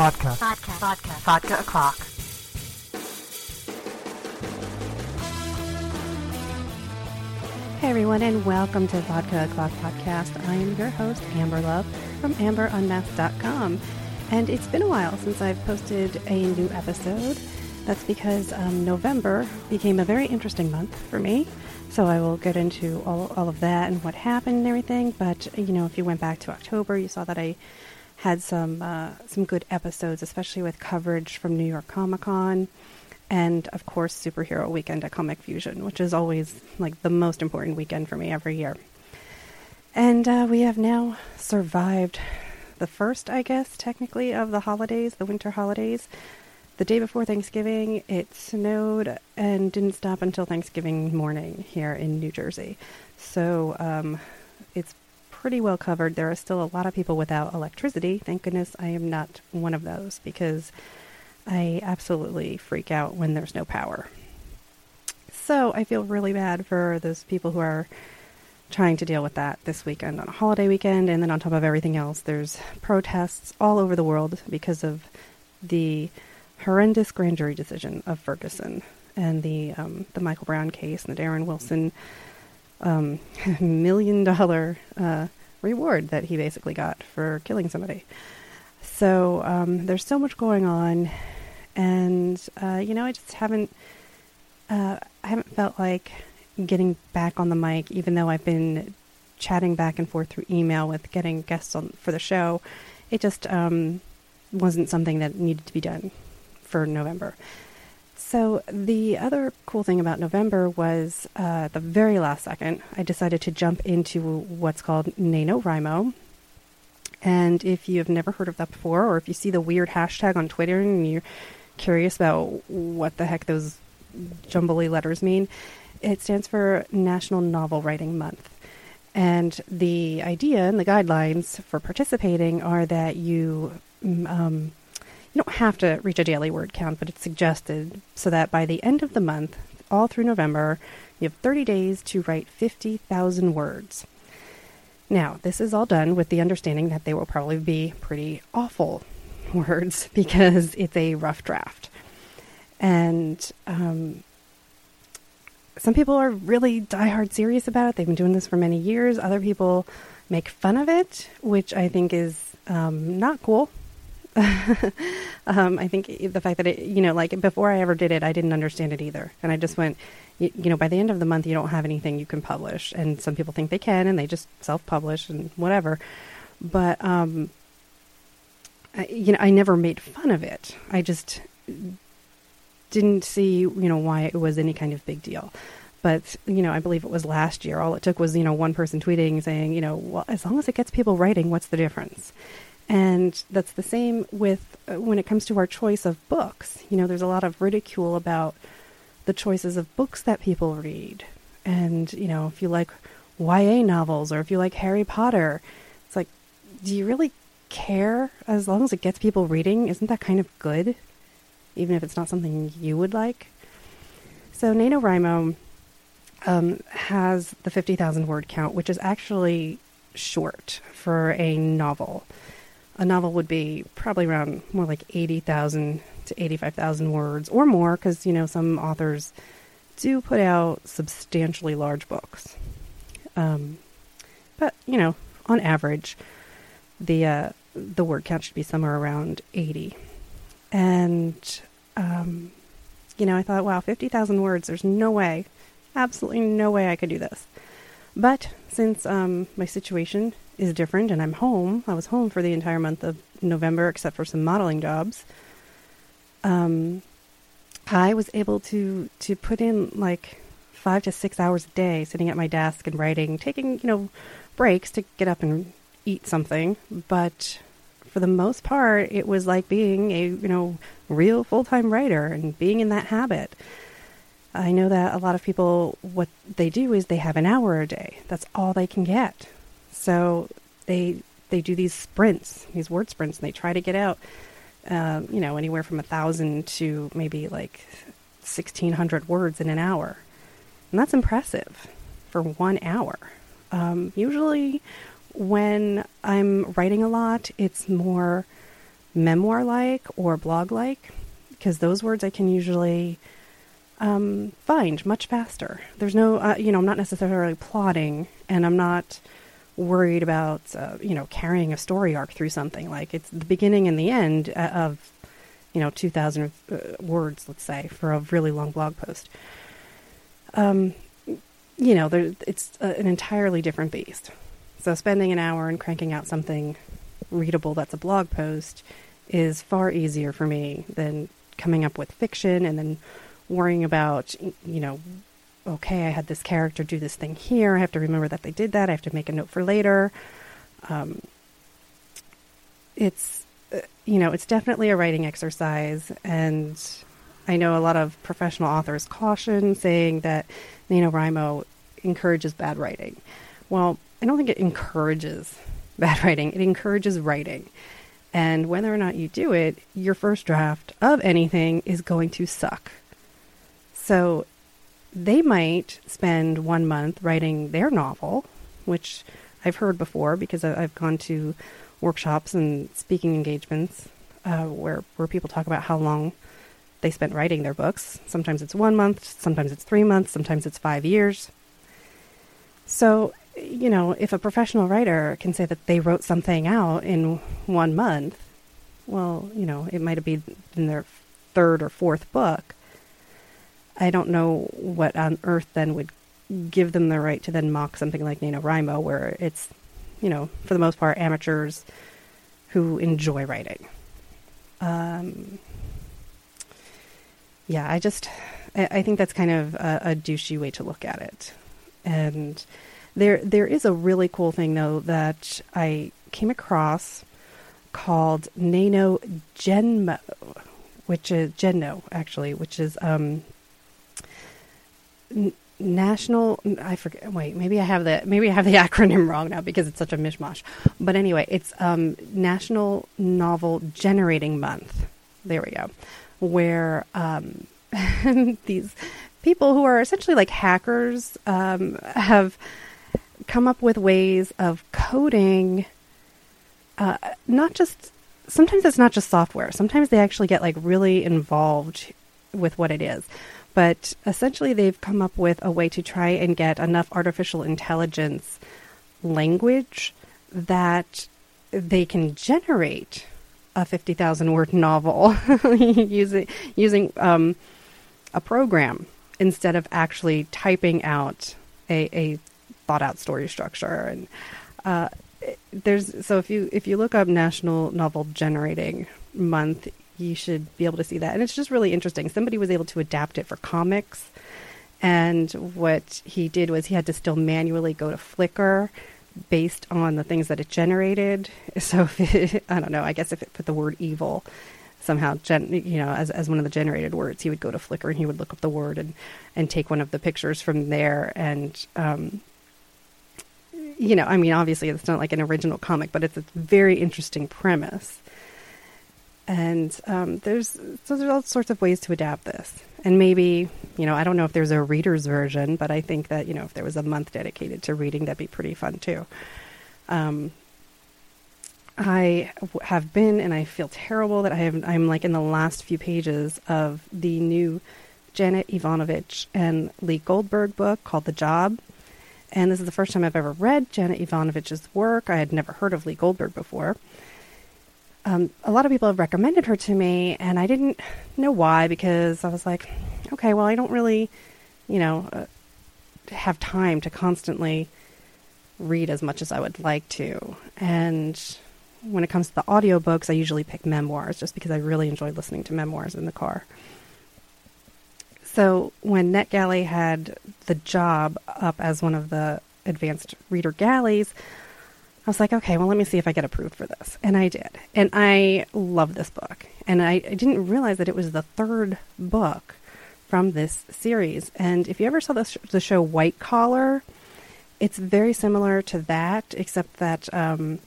Vodka. Vodka. Vodka. Vodka o'clock. Hey everyone, and welcome to Vodka O'Clock Podcast. I am your host, Amber Love from AmberUnmasked.com. And it's been a while since I've posted a new episode. That's because um, November became a very interesting month for me. So I will get into all, all of that and what happened and everything. But, you know, if you went back to October, you saw that I had some uh, some good episodes, especially with coverage from New York Comic Con and of course superhero weekend at comic fusion which is always like the most important weekend for me every year. And uh, we have now survived the first i guess technically of the holidays the winter holidays. The day before thanksgiving it snowed and didn't stop until thanksgiving morning here in new jersey. So um, it's pretty well covered there are still a lot of people without electricity thank goodness i am not one of those because I absolutely freak out when there's no power. So I feel really bad for those people who are trying to deal with that this weekend on a holiday weekend. And then on top of everything else, there's protests all over the world because of the horrendous grand jury decision of Ferguson and the um, the Michael Brown case and the Darren Wilson um, million dollar uh, reward that he basically got for killing somebody. So um, there's so much going on, and uh, you know, I just haven't, uh, I haven't felt like getting back on the mic, even though I've been chatting back and forth through email with getting guests on for the show. It just um, wasn't something that needed to be done for November. So the other cool thing about November was uh, the very last second, I decided to jump into what's called NaNoWriMo, and if you have never heard of that before, or if you see the weird hashtag on Twitter and you're curious about what the heck those jumbly letters mean, it stands for National Novel Writing Month. And the idea and the guidelines for participating are that you mm, um, you don't have to reach a daily word count, but it's suggested so that by the end of the month, all through November, you have 30 days to write 50,000 words. Now, this is all done with the understanding that they will probably be pretty awful words because it's a rough draft. And um, some people are really diehard serious about it. They've been doing this for many years. Other people make fun of it, which I think is um, not cool. um, I think the fact that it, you know, like before I ever did it, I didn't understand it either. And I just went, you, you know, by the end of the month, you don't have anything you can publish. And some people think they can and they just self publish and whatever. But, um, I, you know, I never made fun of it. I just didn't see, you know, why it was any kind of big deal. But, you know, I believe it was last year. All it took was, you know, one person tweeting saying, you know, well, as long as it gets people writing, what's the difference? And that's the same with uh, when it comes to our choice of books. You know, there's a lot of ridicule about the choices of books that people read. And, you know, if you like YA novels or if you like Harry Potter, it's like, do you really care as long as it gets people reading? Isn't that kind of good? Even if it's not something you would like? So, NaNoWriMo um, has the 50,000 word count, which is actually short for a novel a novel would be probably around more like 80,000 to 85,000 words or more because, you know, some authors do put out substantially large books. Um, but, you know, on average, the, uh, the word count should be somewhere around 80. And, um, you know, I thought, wow, 50,000 words, there's no way, absolutely no way I could do this. But since um, my situation is different and I'm home. I was home for the entire month of November except for some modeling jobs. Um, I was able to to put in like five to six hours a day sitting at my desk and writing, taking you know breaks to get up and eat something. But for the most part, it was like being a you know real full time writer and being in that habit. I know that a lot of people what they do is they have an hour a day. That's all they can get. So they they do these sprints, these word sprints, and they try to get out, uh, you know, anywhere from a thousand to maybe like sixteen hundred words in an hour, and that's impressive for one hour. Um, usually, when I'm writing a lot, it's more memoir like or blog like because those words I can usually um, find much faster. There's no, uh, you know, I'm not necessarily plotting and I'm not worried about, uh, you know, carrying a story arc through something. Like it's the beginning and the end uh, of, you know, 2,000 uh, words, let's say, for a really long blog post. Um, you know, there, it's an entirely different beast. So spending an hour and cranking out something readable that's a blog post is far easier for me than coming up with fiction and then worrying about, you know, okay, I had this character do this thing here. I have to remember that they did that. I have to make a note for later. Um, it's, uh, you know, it's definitely a writing exercise. And I know a lot of professional authors caution saying that NaNoWriMo encourages bad writing. Well, I don't think it encourages bad writing, it encourages writing. And whether or not you do it, your first draft of anything is going to suck. So they might spend one month writing their novel, which I've heard before because I've gone to workshops and speaking engagements uh, where where people talk about how long they spent writing their books. Sometimes it's one month, sometimes it's three months, sometimes it's five years. So, you know, if a professional writer can say that they wrote something out in one month, well, you know, it might have been in their third or fourth book. I don't know what on earth then would give them the right to then mock something like NaNoWriMo, where it's, you know, for the most part, amateurs who enjoy writing. Um, yeah, I just, I, I, think that's kind of a, a douchey way to look at it. And there, there is a really cool thing though that I came across called Nano Genmo, which is Genno actually, which is um, national i forget wait maybe i have the maybe i have the acronym wrong now because it's such a mishmash. But anyway it's um, national novel generating month. There we go. Where um, these people who are essentially like hackers um, have come up with ways of coding uh, not just sometimes it's not just software. Sometimes they actually get like really involved with what it is but essentially, they've come up with a way to try and get enough artificial intelligence language that they can generate a 50,000 word novel using, using um, a program instead of actually typing out a, a thought out story structure. And uh, there's so if you if you look up National Novel Generating Month, you should be able to see that. And it's just really interesting. Somebody was able to adapt it for comics. And what he did was he had to still manually go to Flickr based on the things that it generated. So it, I don't know, I guess if it put the word evil somehow, gen, you know, as, as one of the generated words, he would go to Flickr and he would look up the word and, and take one of the pictures from there. And, um, you know, I mean, obviously it's not like an original comic, but it's a very interesting premise. And um, there's so there's all sorts of ways to adapt this. And maybe you know I don't know if there's a reader's version, but I think that you know if there was a month dedicated to reading, that'd be pretty fun too. Um, I have been, and I feel terrible that I have. I'm like in the last few pages of the new Janet Evanovich and Lee Goldberg book called The Job. And this is the first time I've ever read Janet Evanovich's work. I had never heard of Lee Goldberg before um, a lot of people have recommended her to me, and I didn't know why because I was like, okay, well, I don't really, you know, uh, have time to constantly read as much as I would like to. And when it comes to the audiobooks, I usually pick memoirs just because I really enjoy listening to memoirs in the car. So when NetGalley had the job up as one of the advanced reader galleys, I was like, okay, well, let me see if I get approved for this. And I did. And I love this book. And I, I didn't realize that it was the third book from this series. And if you ever saw the, sh- the show White Collar, it's very similar to that, except that um,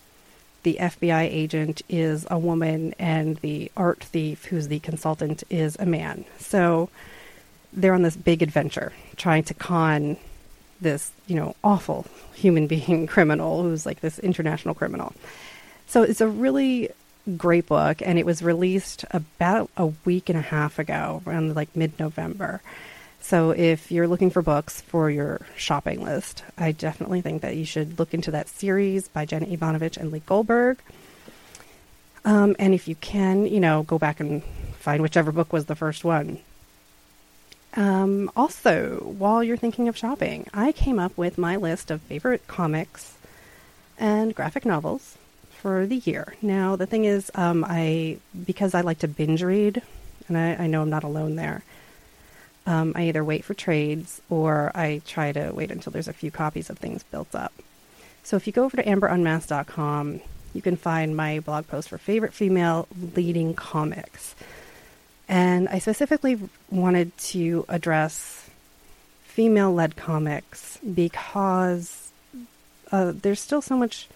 the FBI agent is a woman and the art thief, who's the consultant, is a man. So they're on this big adventure trying to con this, you know, awful human being criminal who's like this international criminal. So it's a really great book, and it was released about a week and a half ago, around like mid November. So if you're looking for books for your shopping list, I definitely think that you should look into that series by Jenna Evanovich and Lee Goldberg. Um, and if you can, you know, go back and find whichever book was the first one. Um, also, while you're thinking of shopping, I came up with my list of favorite comics and graphic novels for the year. Now, the thing is, um, I because I like to binge read, and I, I know I'm not alone there. Um, I either wait for trades or I try to wait until there's a few copies of things built up. So if you go over to amberunmasked.com, you can find my blog post for favorite female leading comics. And I specifically wanted to address female led comics because uh, there's still so much.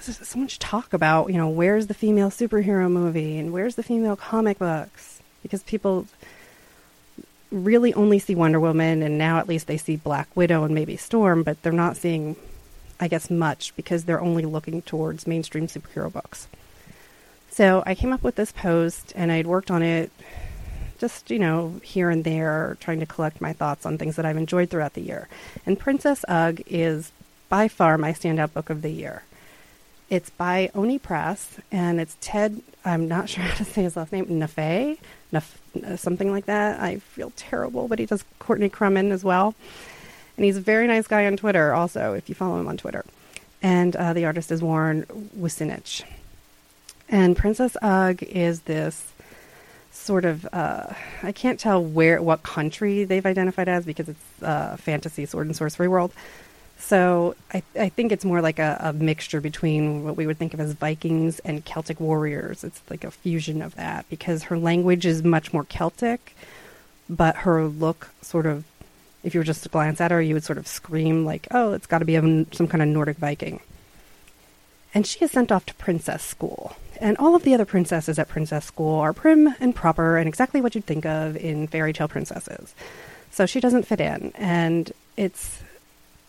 so much talk about, you know, where's the female superhero movie and where's the female comic books? Because people really only see Wonder Woman, and now at least they see Black Widow and maybe Storm, but they're not seeing, I guess, much because they're only looking towards mainstream superhero books. So I came up with this post, and I'd worked on it just, you know, here and there, trying to collect my thoughts on things that I've enjoyed throughout the year. And Princess Ugg is by far my standout book of the year. It's by Oni Press, and it's Ted, I'm not sure how to say his last name, Nafay? Naf- something like that. I feel terrible, but he does Courtney Crumrin as well. And he's a very nice guy on Twitter, also, if you follow him on Twitter. And uh, the artist is Warren Wucinich. And Princess Ugg is this sort of uh, I can't tell where what country they've identified as because it's uh, fantasy sword and sorcery world. So I, I think it's more like a, a, mixture between what we would think of as Vikings and Celtic warriors. It's like a fusion of that because her language is much more Celtic, but her look sort of, if you were just to glance at her, you would sort of scream like, oh, it's got to be a, some kind of Nordic Viking. And she is sent off to princess school. And all of the other princesses at princess school are prim and proper and exactly what you'd think of in fairy tale princesses. So she doesn't fit in. And it's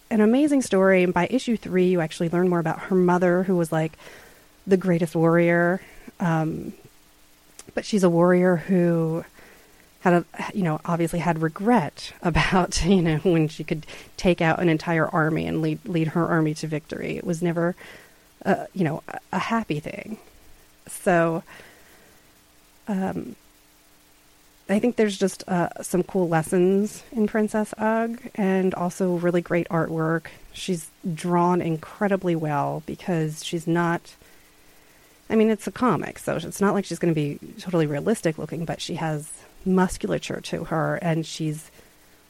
an amazing story. And by issue three, you actually learn more about her mother, who was like the greatest warrior. Um, but she's a warrior who had a, you know, obviously had regret about, you know, when she could take out an entire army and lead, lead her army to victory. It was never, uh, you know, a, a happy thing. So, um, I think there's just uh, some cool lessons in Princess Ugg and also really great artwork. She's drawn incredibly well because she's not. I mean, it's a comic, so it's not like she's going to be totally realistic looking, but she has musculature to her and she's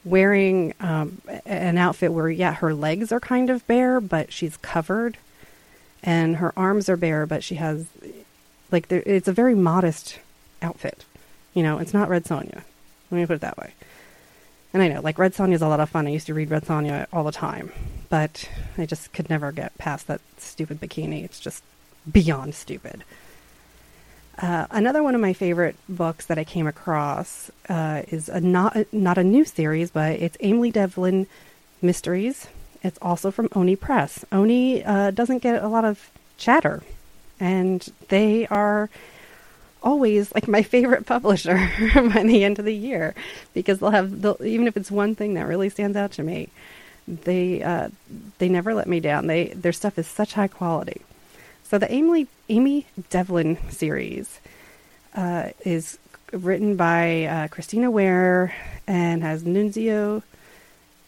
wearing um, an outfit where, yeah, her legs are kind of bare, but she's covered and her arms are bare, but she has, like, it's a very modest outfit. You know, it's not Red Sonja. Let me put it that way. And I know, like, Red Sonja is a lot of fun. I used to read Red Sonja all the time, but I just could never get past that stupid bikini. It's just beyond stupid. Uh, another one of my favorite books that I came across uh, is a not not a new series, but it's Amy Devlin Mysteries. It's also from Oni Press. Oni uh, doesn't get a lot of chatter, and they are always like my favorite publisher by the end of the year because they'll have they'll, even if it's one thing that really stands out to me they uh, they never let me down they their stuff is such high quality so the amy Aimee Devlin series uh, is written by uh, Christina Weir and has Nunzio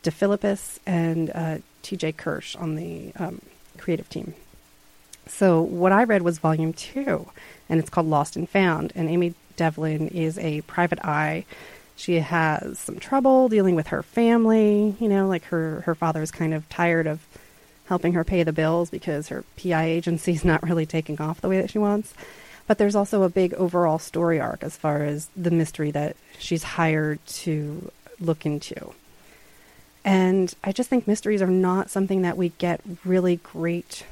De Filippis and uh, T.J. Kirsch on the um, creative team. So what I read was volume two, and it's called Lost and Found. And Amy Devlin is a private eye. She has some trouble dealing with her family. You know, like her her father is kind of tired of helping her pay the bills because her PI agency is not really taking off the way that she wants. But there's also a big overall story arc as far as the mystery that she's hired to look into. And I just think mysteries are not something that we get really great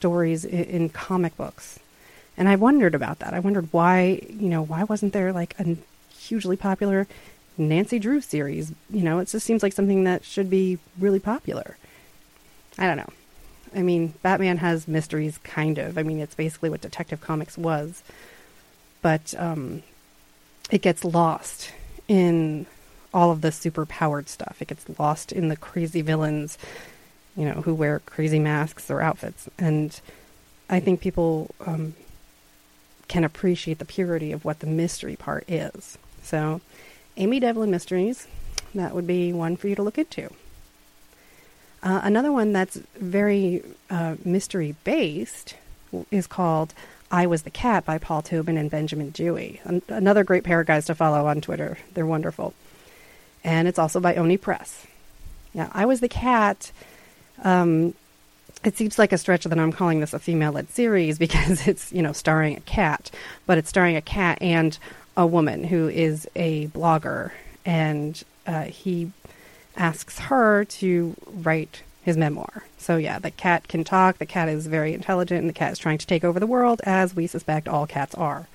stories in, in comic books. And I wondered about that. I wondered why, you know, why wasn't there like a hugely popular Nancy Drew series? You know, it just seems like something that should be really popular. I don't know. I mean, Batman has mysteries, kind of. I mean, it's basically what Detective Comics was, but um, it gets lost in all of the super powered stuff. It gets lost in the crazy villains, you know, who wear crazy masks or outfits. And I think people um, can appreciate the purity of what the mystery part is. So, Amy Devlin Mysteries, that would be one for you to look into. Uh, another one that's very uh, mystery based is called I Was the Cat by Paul Tobin and Benjamin Dewey. An- another great pair of guys to follow on Twitter. They're wonderful. And it's also by Oni Press. Yeah, I Was the Cat. Um, it seems like a stretch that I'm calling this a female led series because it's, you know, starring a cat, but it's starring a cat and a woman who is a blogger. And uh, he asks her to write his memoir. So, yeah, the cat can talk, the cat is very intelligent, and the cat is trying to take over the world, as we suspect all cats are.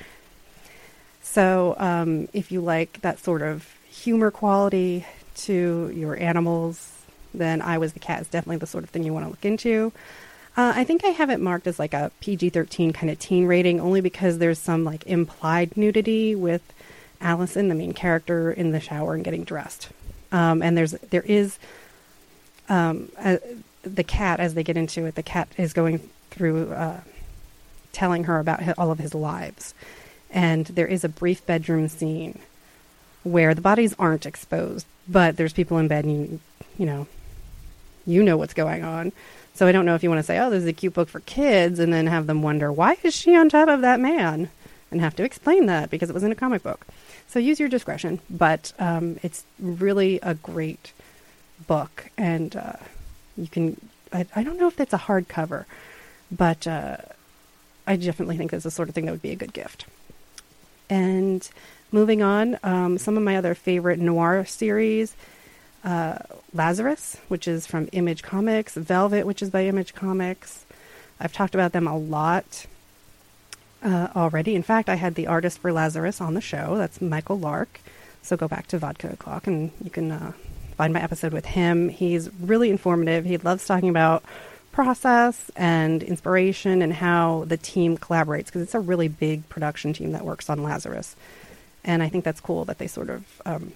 So, um, if you like that sort of humor quality to your animals, then I Was the Cat is definitely the sort of thing you want to look into. Uh, I think I have it marked as like a PG 13 kind of teen rating only because there's some like implied nudity with Allison, the main character, in the shower and getting dressed. Um, and there's there is um, a, the cat as they get into it. The cat is going through uh, telling her about his, all of his lives, and there is a brief bedroom scene where the bodies aren't exposed, but there's people in bed, and you, you know, you know what's going on. So I don't know if you want to say, "Oh, this is a cute book for kids," and then have them wonder why is she on top of that man, and have to explain that because it was in a comic book. So use your discretion, but um, it's really a great book, and uh, you can. I, I, don't know if it's a hardcover, but uh, I definitely think it's the sort of thing that would be a good gift. And moving on, um, some of my other favorite noir series. Uh, Lazarus, which is from Image Comics, Velvet, which is by Image Comics. I've talked about them a lot uh, already. In fact, I had the artist for Lazarus on the show. That's Michael Lark. So go back to Vodka O'Clock and you can uh, find my episode with him. He's really informative. He loves talking about process and inspiration and how the team collaborates because it's a really big production team that works on Lazarus. And I think that's cool that they sort of um,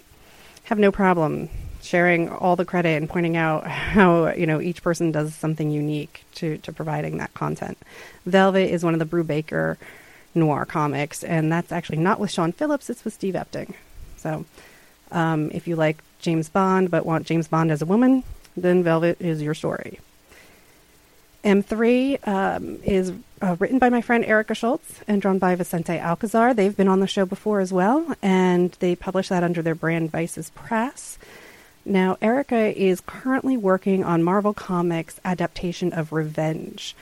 have no problem sharing all the credit and pointing out how you know each person does something unique to, to providing that content. Velvet is one of the Brubaker noir comics, and that's actually not with Sean Phillips, it's with Steve Epting. So um, if you like James Bond but want James Bond as a woman, then Velvet is your story. M3 um, is uh, written by my friend Erica Schultz and drawn by Vicente Alcazar. They've been on the show before as well, and they publish that under their brand Vices Press. Now, Erica is currently working on Marvel Comics' adaptation of Revenge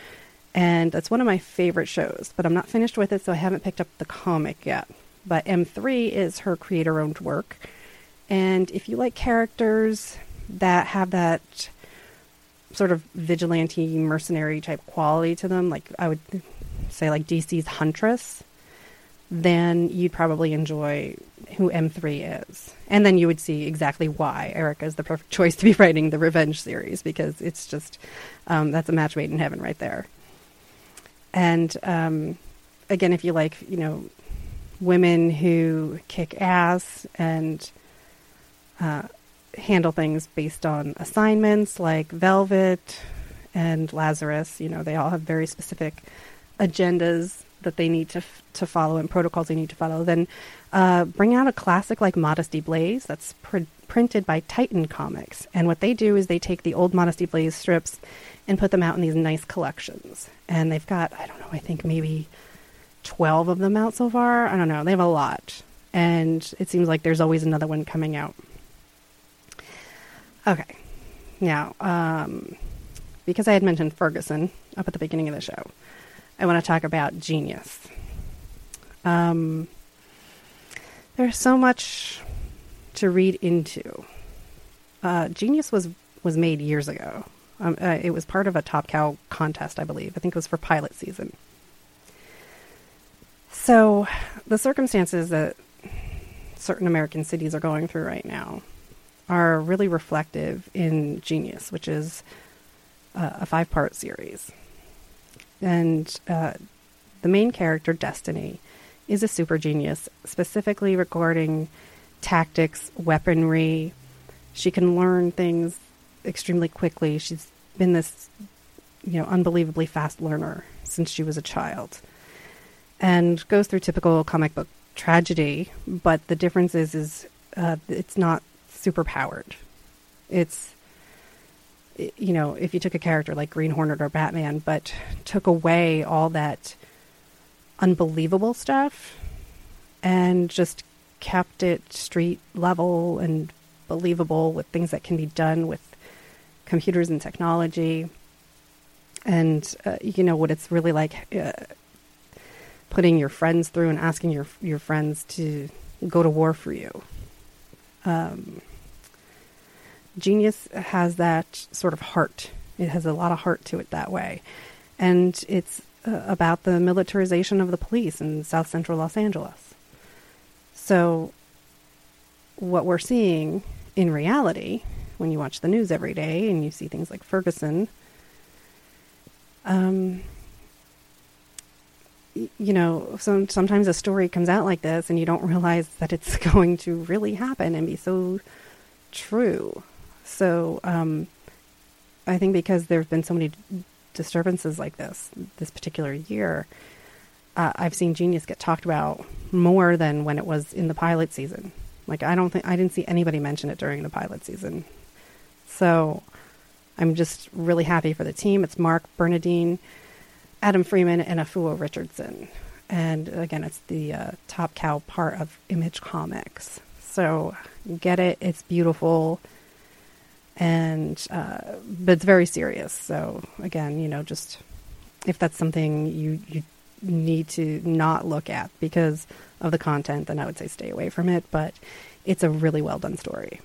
and it's one of my favorite shows. But I'm not finished with it, so I haven't picked up the comic yet. But M3 is her creator-owned work, and if you like characters that have that sort of vigilante mercenary type quality to them, like I would say, like DC's Huntress, then you'd probably enjoy who M3 is. And then you would see exactly why Erica is the perfect choice to be writing the Revenge series because it's just, um, that's a match made in heaven right there. And um, again, if you like, you know, women who kick ass and uh, handle things based on assignments like Velvet and Lazarus, you know, they all have very specific agendas that they need to f- to follow and protocols they need to follow. Then uh, bring out a classic like Modesty Blaise that's pr- printed by Titan Comics, and what they do is they take the old Modesty Blaise strips and put them out in these nice collections. And they've got, I don't know, I think maybe 12 of them out so far. I don't know. They have a lot. And it seems like there's always another one coming out. Okay. Now, um, because I had mentioned Ferguson up at the beginning of the show, I want to talk about Genius. Um, there's so much to read into. Uh, Genius was was made years ago. Um, uh, it was part of a Top Cow contest, I believe. I think it was for pilot season. So, the circumstances that certain American cities are going through right now are really reflective in Genius, which is uh, a five part series. And uh, the main character, Destiny, is a super genius, specifically regarding tactics, weaponry. She can learn things extremely quickly. She's been this, you know, unbelievably fast learner since she was a child, and goes through typical comic book tragedy. But the difference is, is uh, it's not super powered. It's you know, if you took a character like Green Hornet or Batman, but took away all that unbelievable stuff and just kept it street level and believable with things that can be done with computers and technology. And uh, you know what it's really like uh, putting your friends through and asking your your friends to go to war for you. Um, Genius has that sort of heart. It has a lot of heart to it that way. And it's uh, about the militarization of the police in South Central Los Angeles. So, what we're seeing in reality, when you watch the news every day and you see things like Ferguson, um, you know, some, sometimes a story comes out like this and you don't realize that it's going to really happen and be so true. So um, I think because there have been so many disturbances like this this particular year, uh, I've seen Genius get talked about more than when it was in the pilot season. Like I don't think I didn't see anybody mention it during the pilot season. So I'm just really happy for the team. It's Mark Bernardin, Adam Freeman, and Afua Richardson. And again, it's the uh, Top Cow part of Image Comics. So get it. It's beautiful and uh, but it's very serious. So again, you know, just if that's something you you need to not look at because of the content, then I would say stay away from it. But it's a really well done story.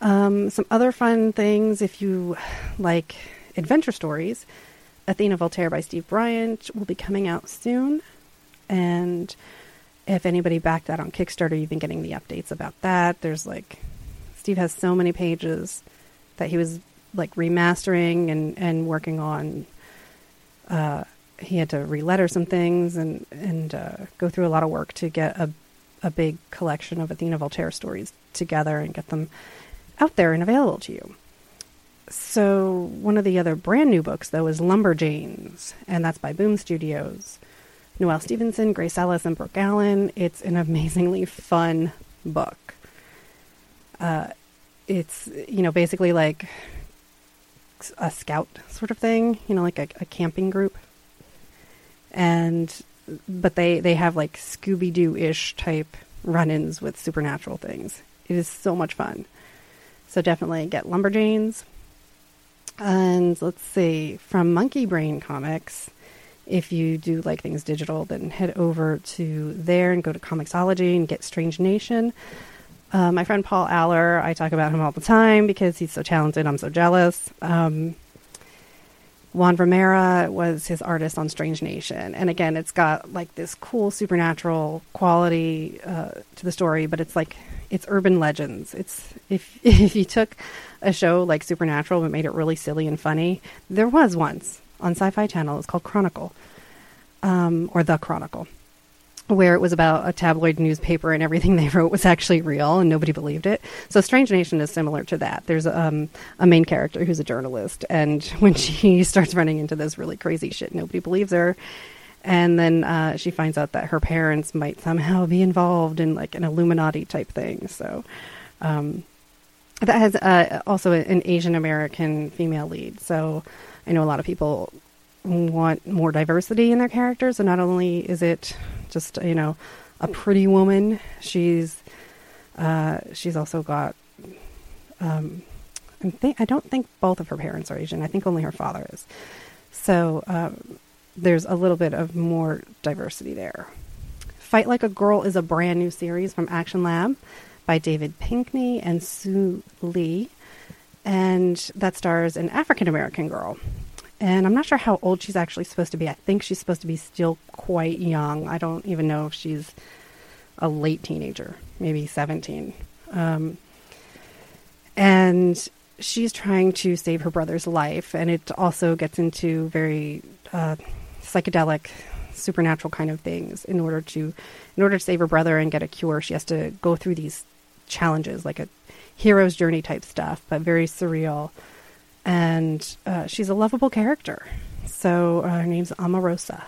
Um, some other fun things, if you like adventure stories, Athena Voltaire by Steve Bryant will be coming out soon. And if anybody backed that on Kickstarter, you've been getting the updates about that. There's like Steve has so many pages that he was like remastering and, and working on. Uh, he had to reletter some things and and uh, go through a lot of work to get a a big collection of Athena Voltaire stories together and get them out there and available to you. So one of the other brand new books though is Lumberjanes, and that's by Boom Studios. Noelle Stevenson, Grace Ellis, and Brooke Allen. It's an amazingly fun book uh, it's you know basically like a scout sort of thing, you know, like a, a camping group, and but they they have like Scooby Doo ish type run-ins with supernatural things. It is so much fun. So definitely get Lumberjanes. And let's see, from Monkey Brain Comics, if you do like things digital, then head over to there and go to Comixology and get Strange Nation. Uh, my friend Paul Allor, I talk about him all the time because he's so talented. I'm so jealous. Um, Juan Romera was his artist on Strange Nation, and again, it's got like this cool supernatural quality uh, to the story, but it's like it's urban legends. It's if if you took a show like Supernatural but made it really silly and funny, there was once on Sci-Fi Channel. It's called Chronicle, um, or The Chronicle where it was about a tabloid newspaper and everything they wrote was actually real and nobody believed it. So Strange Nation is similar to that. There's um, a main character who's a journalist, and when she starts running into this really crazy shit, nobody believes her. And then uh, she finds out that her parents might somehow be involved in like an Illuminati type thing. So um, that has uh, also an Asian American female lead. So I know a lot of people want more diversity in their characters. So not only is it just you know a pretty woman. She's uh, she's also got. Um, I think I don't think both of her parents are Asian. I think only her father is. So um, there's a little bit of more diversity there. Fight Like a Girl is a brand new series from Action Lab by David Pinkney and Sue Lee, and that stars an African American girl and I'm not sure how old she's actually supposed to be. I think she's supposed to be still quite young. I don't even know if she's a late teenager, maybe 17. Um, and she's trying to save her brother's life, and it also gets into very uh, psychedelic, supernatural kind of things. In order to, in order to save her brother and get a cure, she has to go through these challenges, like a hero's journey type stuff, but very surreal. And uh, she's a lovable character. So uh, her name's Omarosa.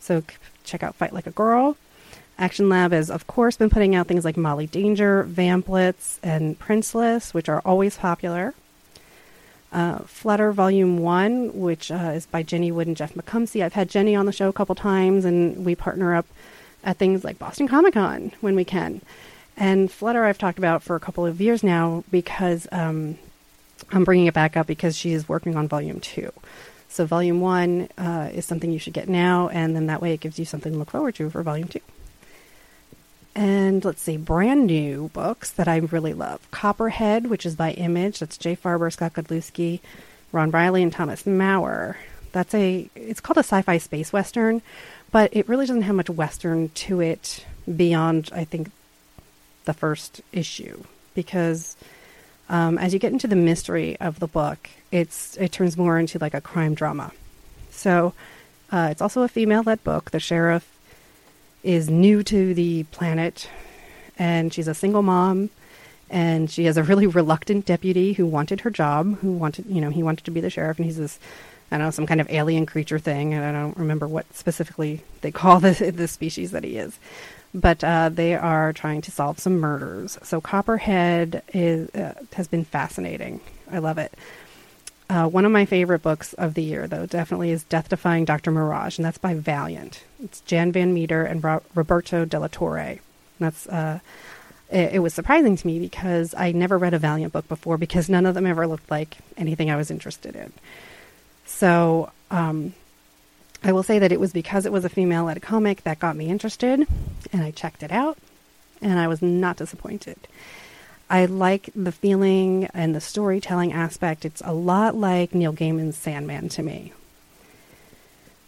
So check out Fight Like a Girl. Action Lab has, of course, been putting out things like Molly Danger, Vamplets, and Princeless, which are always popular. Uh, Flutter Volume 1, which uh, is by Jenny Wood and Jeff McComsey. I've had Jenny on the show a couple times, and we partner up at things like Boston Comic Con when we can. And Flutter, I've talked about for a couple of years now because um, I'm bringing it back up because she is working on Volume 2. So, Volume 1 uh, is something you should get now, and then that way it gives you something to look forward to for Volume 2. And let's see, brand new books that I really love Copperhead, which is by Image. That's Jay Faerber, Scott Godlewski, Ron Riley, and Thomas Mauer. That's a, it's called a sci fi space western, but it really doesn't have much western to it beyond, I think, the first issue. Because um, as you get into the mystery of the book, it's it turns more into like a crime drama. So uh, it's also a female led book. The sheriff is new to the planet and she's a single mom and she has a really reluctant deputy who wanted her job, who wanted, you know, he wanted to be the sheriff and he's this I don't know, some kind of alien creature thing, and I don't remember what specifically they call the, the species that he is. But uh, they are trying to solve some murders. So Copperhead is uh, has been fascinating. I love it. Uh, one of my favorite books of the year, though, definitely is Death Defying Dr. Mirage, and that's by Valiant. It's Jen Van Meter and Ro- Roberto de la Torre. That's uh, it, it, was surprising to me because I never read a Valiant book before because none of them ever looked like anything I was interested in. So um, I will say that it was because it was a female-led comic that got me interested, and I checked it out, and I was not disappointed. I like the feeling and the storytelling aspect. It's a lot like Neil Gaiman's Sandman to me.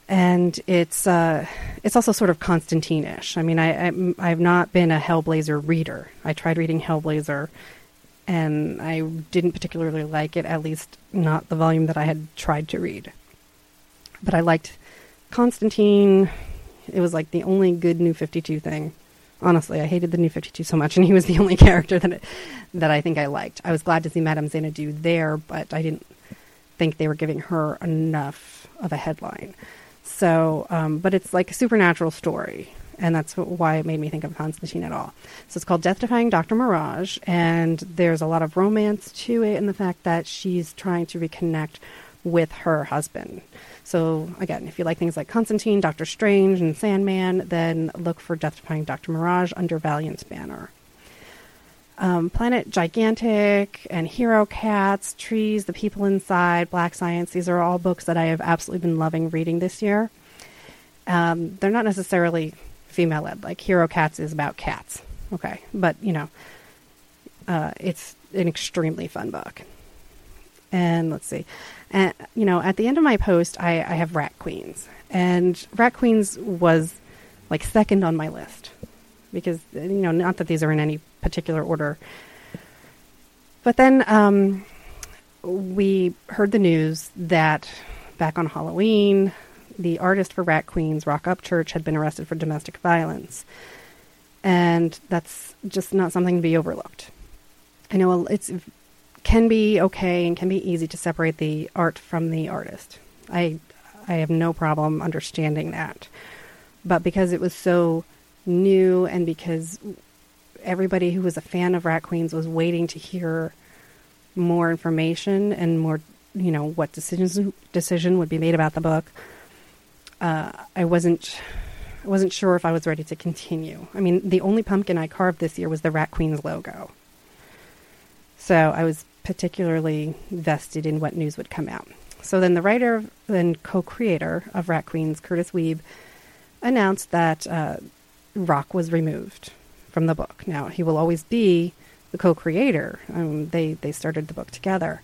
And it's uh, it's also sort of Constantine-ish. I mean, I, I I've not been a Hellblazer reader. I tried reading Hellblazer, and I didn't particularly like it. At least not the volume that I had tried to read. But I liked Constantine. It was like the only good New Fifty Two thing honestly, I hated the New 52 so much, and he was the only character that it, that I think I liked. I was glad to see Madame Xanadu there, but I didn't think they were giving her enough of a headline. So, um, but it's like a supernatural story, and that's why it made me think of Constantine at all. So it's called Death Defying Dr. Mirage, and there's a lot of romance to it and the fact that she's trying to reconnect with her husband. So, again, if you like things like Constantine, Doctor Strange, and Sandman, then look for Death Defying Dr. Mirage under Valiant's banner. Um, Planet Gigantic and Hero Cats, Trees, The People Inside, Black Science, these are all books that I have absolutely been loving reading this year. Um, they're not necessarily female led, like Hero Cats is about cats, okay? But, you know, uh, it's an extremely fun book. And let's see. And, you know, at the end of my post, I, I have Rat Queens. And Rat Queens was like second on my list because, you know, not that these are in any particular order. But then um, we heard the news that back on Halloween, the artist for Rat Queens, Roc Upchurch, had been arrested for domestic violence. And that's just not something to be overlooked. I know it's can be okay and can be easy to separate the art from the artist. I I have no problem understanding that. But because it was so new and because everybody who was a fan of Rat Queens was waiting to hear more information and more, you know, what decisions decision would be made about the book, uh, I wasn't I wasn't sure if I was ready to continue. I mean, the only pumpkin I carved this year was the Rat Queens logo. So I was particularly vested in what news would come out. So then the writer and co-creator of Rat Queens, Kurtis Wiebe, announced that uh, Roc was removed from the book. Now he will always be the co-creator. Um, they they started the book together,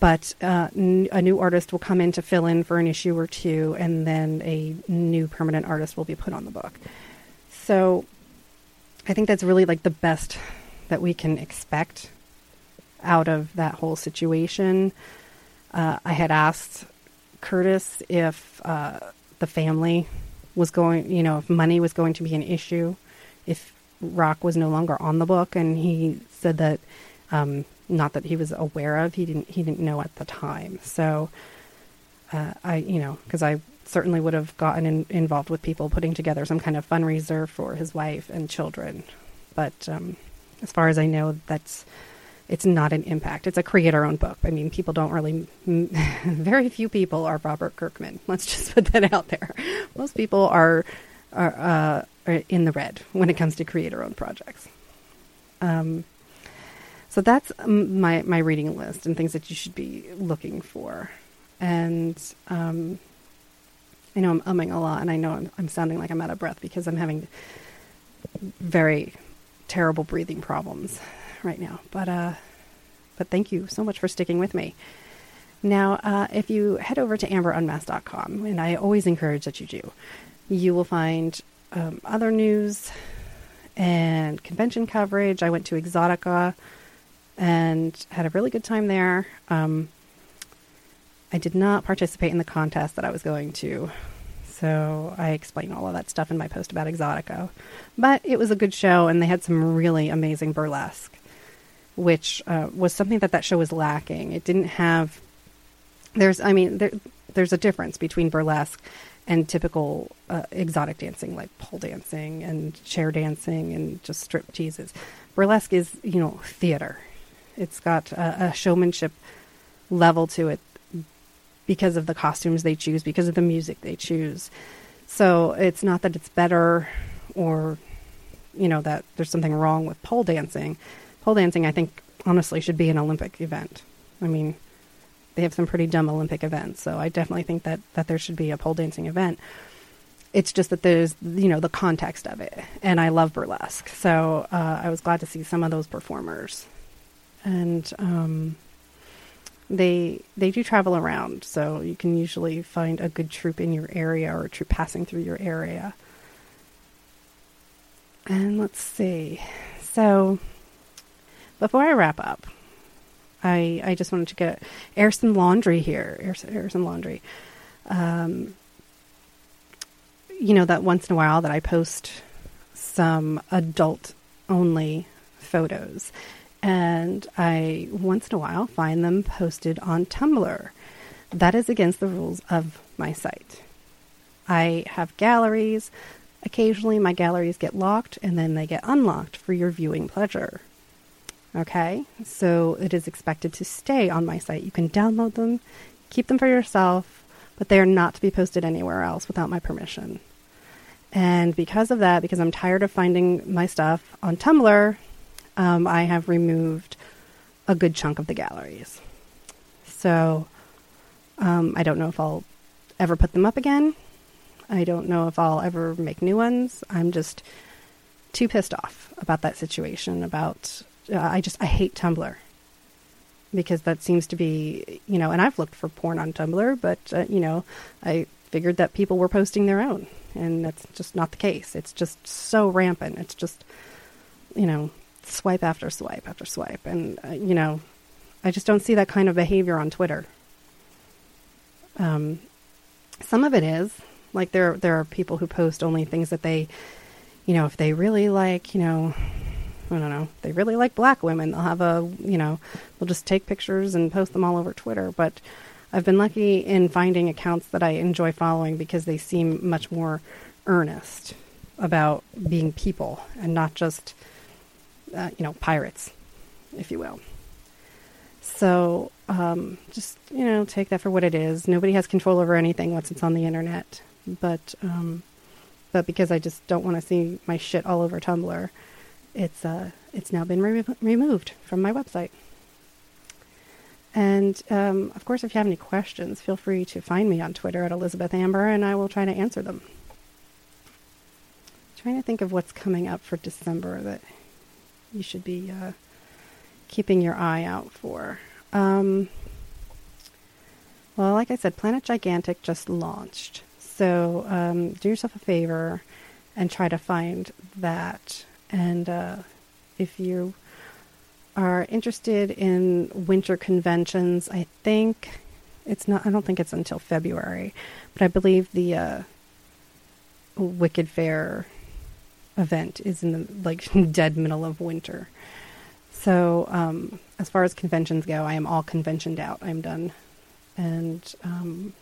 but uh, n- a new artist will come in to fill in for an issue or two, and then a new permanent artist will be put on the book. So I think that's really like the best that we can expect out of that whole situation. Uh, I had asked Kurtis if uh, the family was going, you know, if money was going to be an issue, if Roc was no longer on the book, and he said that um, not that he was aware of, he didn't he didn't know at the time. So uh, I, you know, because I certainly would have gotten in, involved with people putting together some kind of fundraiser for his wife and children, but um, as far as I know, that's it's not an impact. It's a creator-owned book. I mean, people don't really. very few people are Robert Kirkman. Let's just put that out there. Most people are are, uh, are in the red when it comes to creator-owned projects. Um, so that's my my reading list and things that you should be looking for. And um, I know I'm umming a lot, and I know I'm, I'm sounding like I'm out of breath because I'm having very terrible breathing problems right now. But uh, but thank you so much for sticking with me. Now, uh, if you head over to amberunmasked.com, and I always encourage that you do, you will find um, other news and convention coverage. I went to Exxxotica and had a really good time there. Um, I did not participate in the contest that I was going to, so I explain all of that stuff in my post about Exxxotica. But it was a good show, and they had some really amazing burlesque which uh, was something that that show was lacking. It didn't have. There's, I mean, there, there's a difference between burlesque and typical uh, exotic dancing, like pole dancing and chair dancing and just strip teases. Burlesque is, you know, theater. It's got a, a showmanship level to it because of the costumes they choose, because of the music they choose. So it's not that it's better or, you know, that there's something wrong with pole dancing pole dancing, I think, honestly, should be an Olympic event. I mean, they have some pretty dumb Olympic events, so I definitely think that that there should be a pole dancing event. It's just that there's, you know, the context of it, and I love burlesque, so uh, I was glad to see some of those performers, and um, they they do travel around, so you can usually find a good troupe in your area or a troupe passing through your area. And let's see, so before I wrap up, I I just wanted to get air some laundry here, air, air some laundry. Um, you know that once in a while that I post some adult only photos, and I once in a while find them posted on Tumblr. That is against the rules of my site. I have galleries. Occasionally, my galleries get locked and then they get unlocked for your viewing pleasure. Okay, so it is expected to stay on my site. You can download them, keep them for yourself, but they are not to be posted anywhere else without my permission. And because of that, because I'm tired of finding my stuff on Tumblr, um, I have removed a good chunk of the galleries. So um, I don't know if I'll ever put them up again. I don't know if I'll ever make new ones. I'm just too pissed off about that situation, about uh, I just I hate Tumblr because that seems to be you know, and I've looked for porn on Tumblr, but uh, you know, I figured that people were posting their own, and that's just not the case. It's just so rampant. It's just you know, swipe after swipe after swipe, and uh, you know, I just don't see that kind of behavior on Twitter. Um, some of it is like there there are people who post only things that they, you know, if they really like, you know, I don't know. They really like black women. They'll have a, you know, they'll just take pictures and post them all over Twitter. But I've been lucky in finding accounts that I enjoy following because they seem much more earnest about being people and not just, uh, you know, pirates, if you will. So um, just, you know, take that for what it is. Nobody has control over anything once it's on the internet. But, um, but because I just don't want to see my shit all over Tumblr it's uh, it's now been re- removed from my website. And um, of course, if you have any questions, feel free to find me on Twitter at Elizabeth Amber, and I will try to answer them. I'm trying to think of what's coming up for December that you should be uh, keeping your eye out for. Um, well, like I said, Planet Gigantic just launched, so um, do yourself a favor and try to find that and uh, if you are interested in winter conventions, I think it's not. I don't think it's until February, but I believe the uh, Wicked Faire event is in the like dead middle of winter. So um, as far as conventions go, I am all conventioned out. I'm done, and um,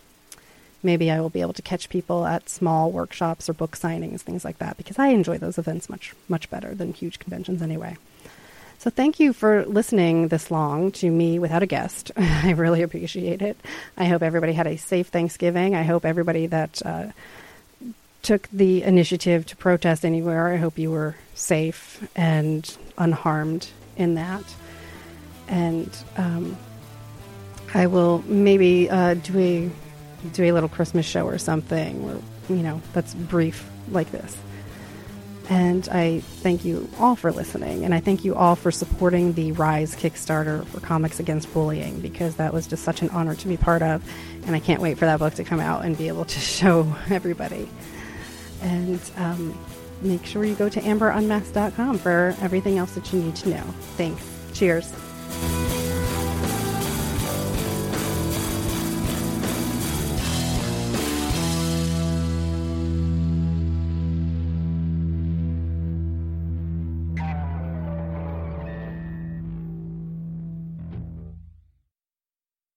maybe I will be able to catch people at small workshops or book signings, things like that, because I enjoy those events much much better than huge conventions anyway. So thank you for listening this long to me without a guest. I really appreciate it. I hope everybody had a safe Thanksgiving. I hope everybody that uh, took the initiative to protest anywhere, I hope you were safe and unharmed in that. And um, I will maybe uh, do a do a little Christmas show or something, or you know, that's brief like this. And I thank you all for listening. And I thank you all for supporting the Rise Kickstarter for Comics Against Bullying because that was just such an honor to be part of. And I can't wait for that book to come out and be able to show everybody. And um, make sure you go to amberunmasked.com for everything else that you need to know. Thanks. Cheers.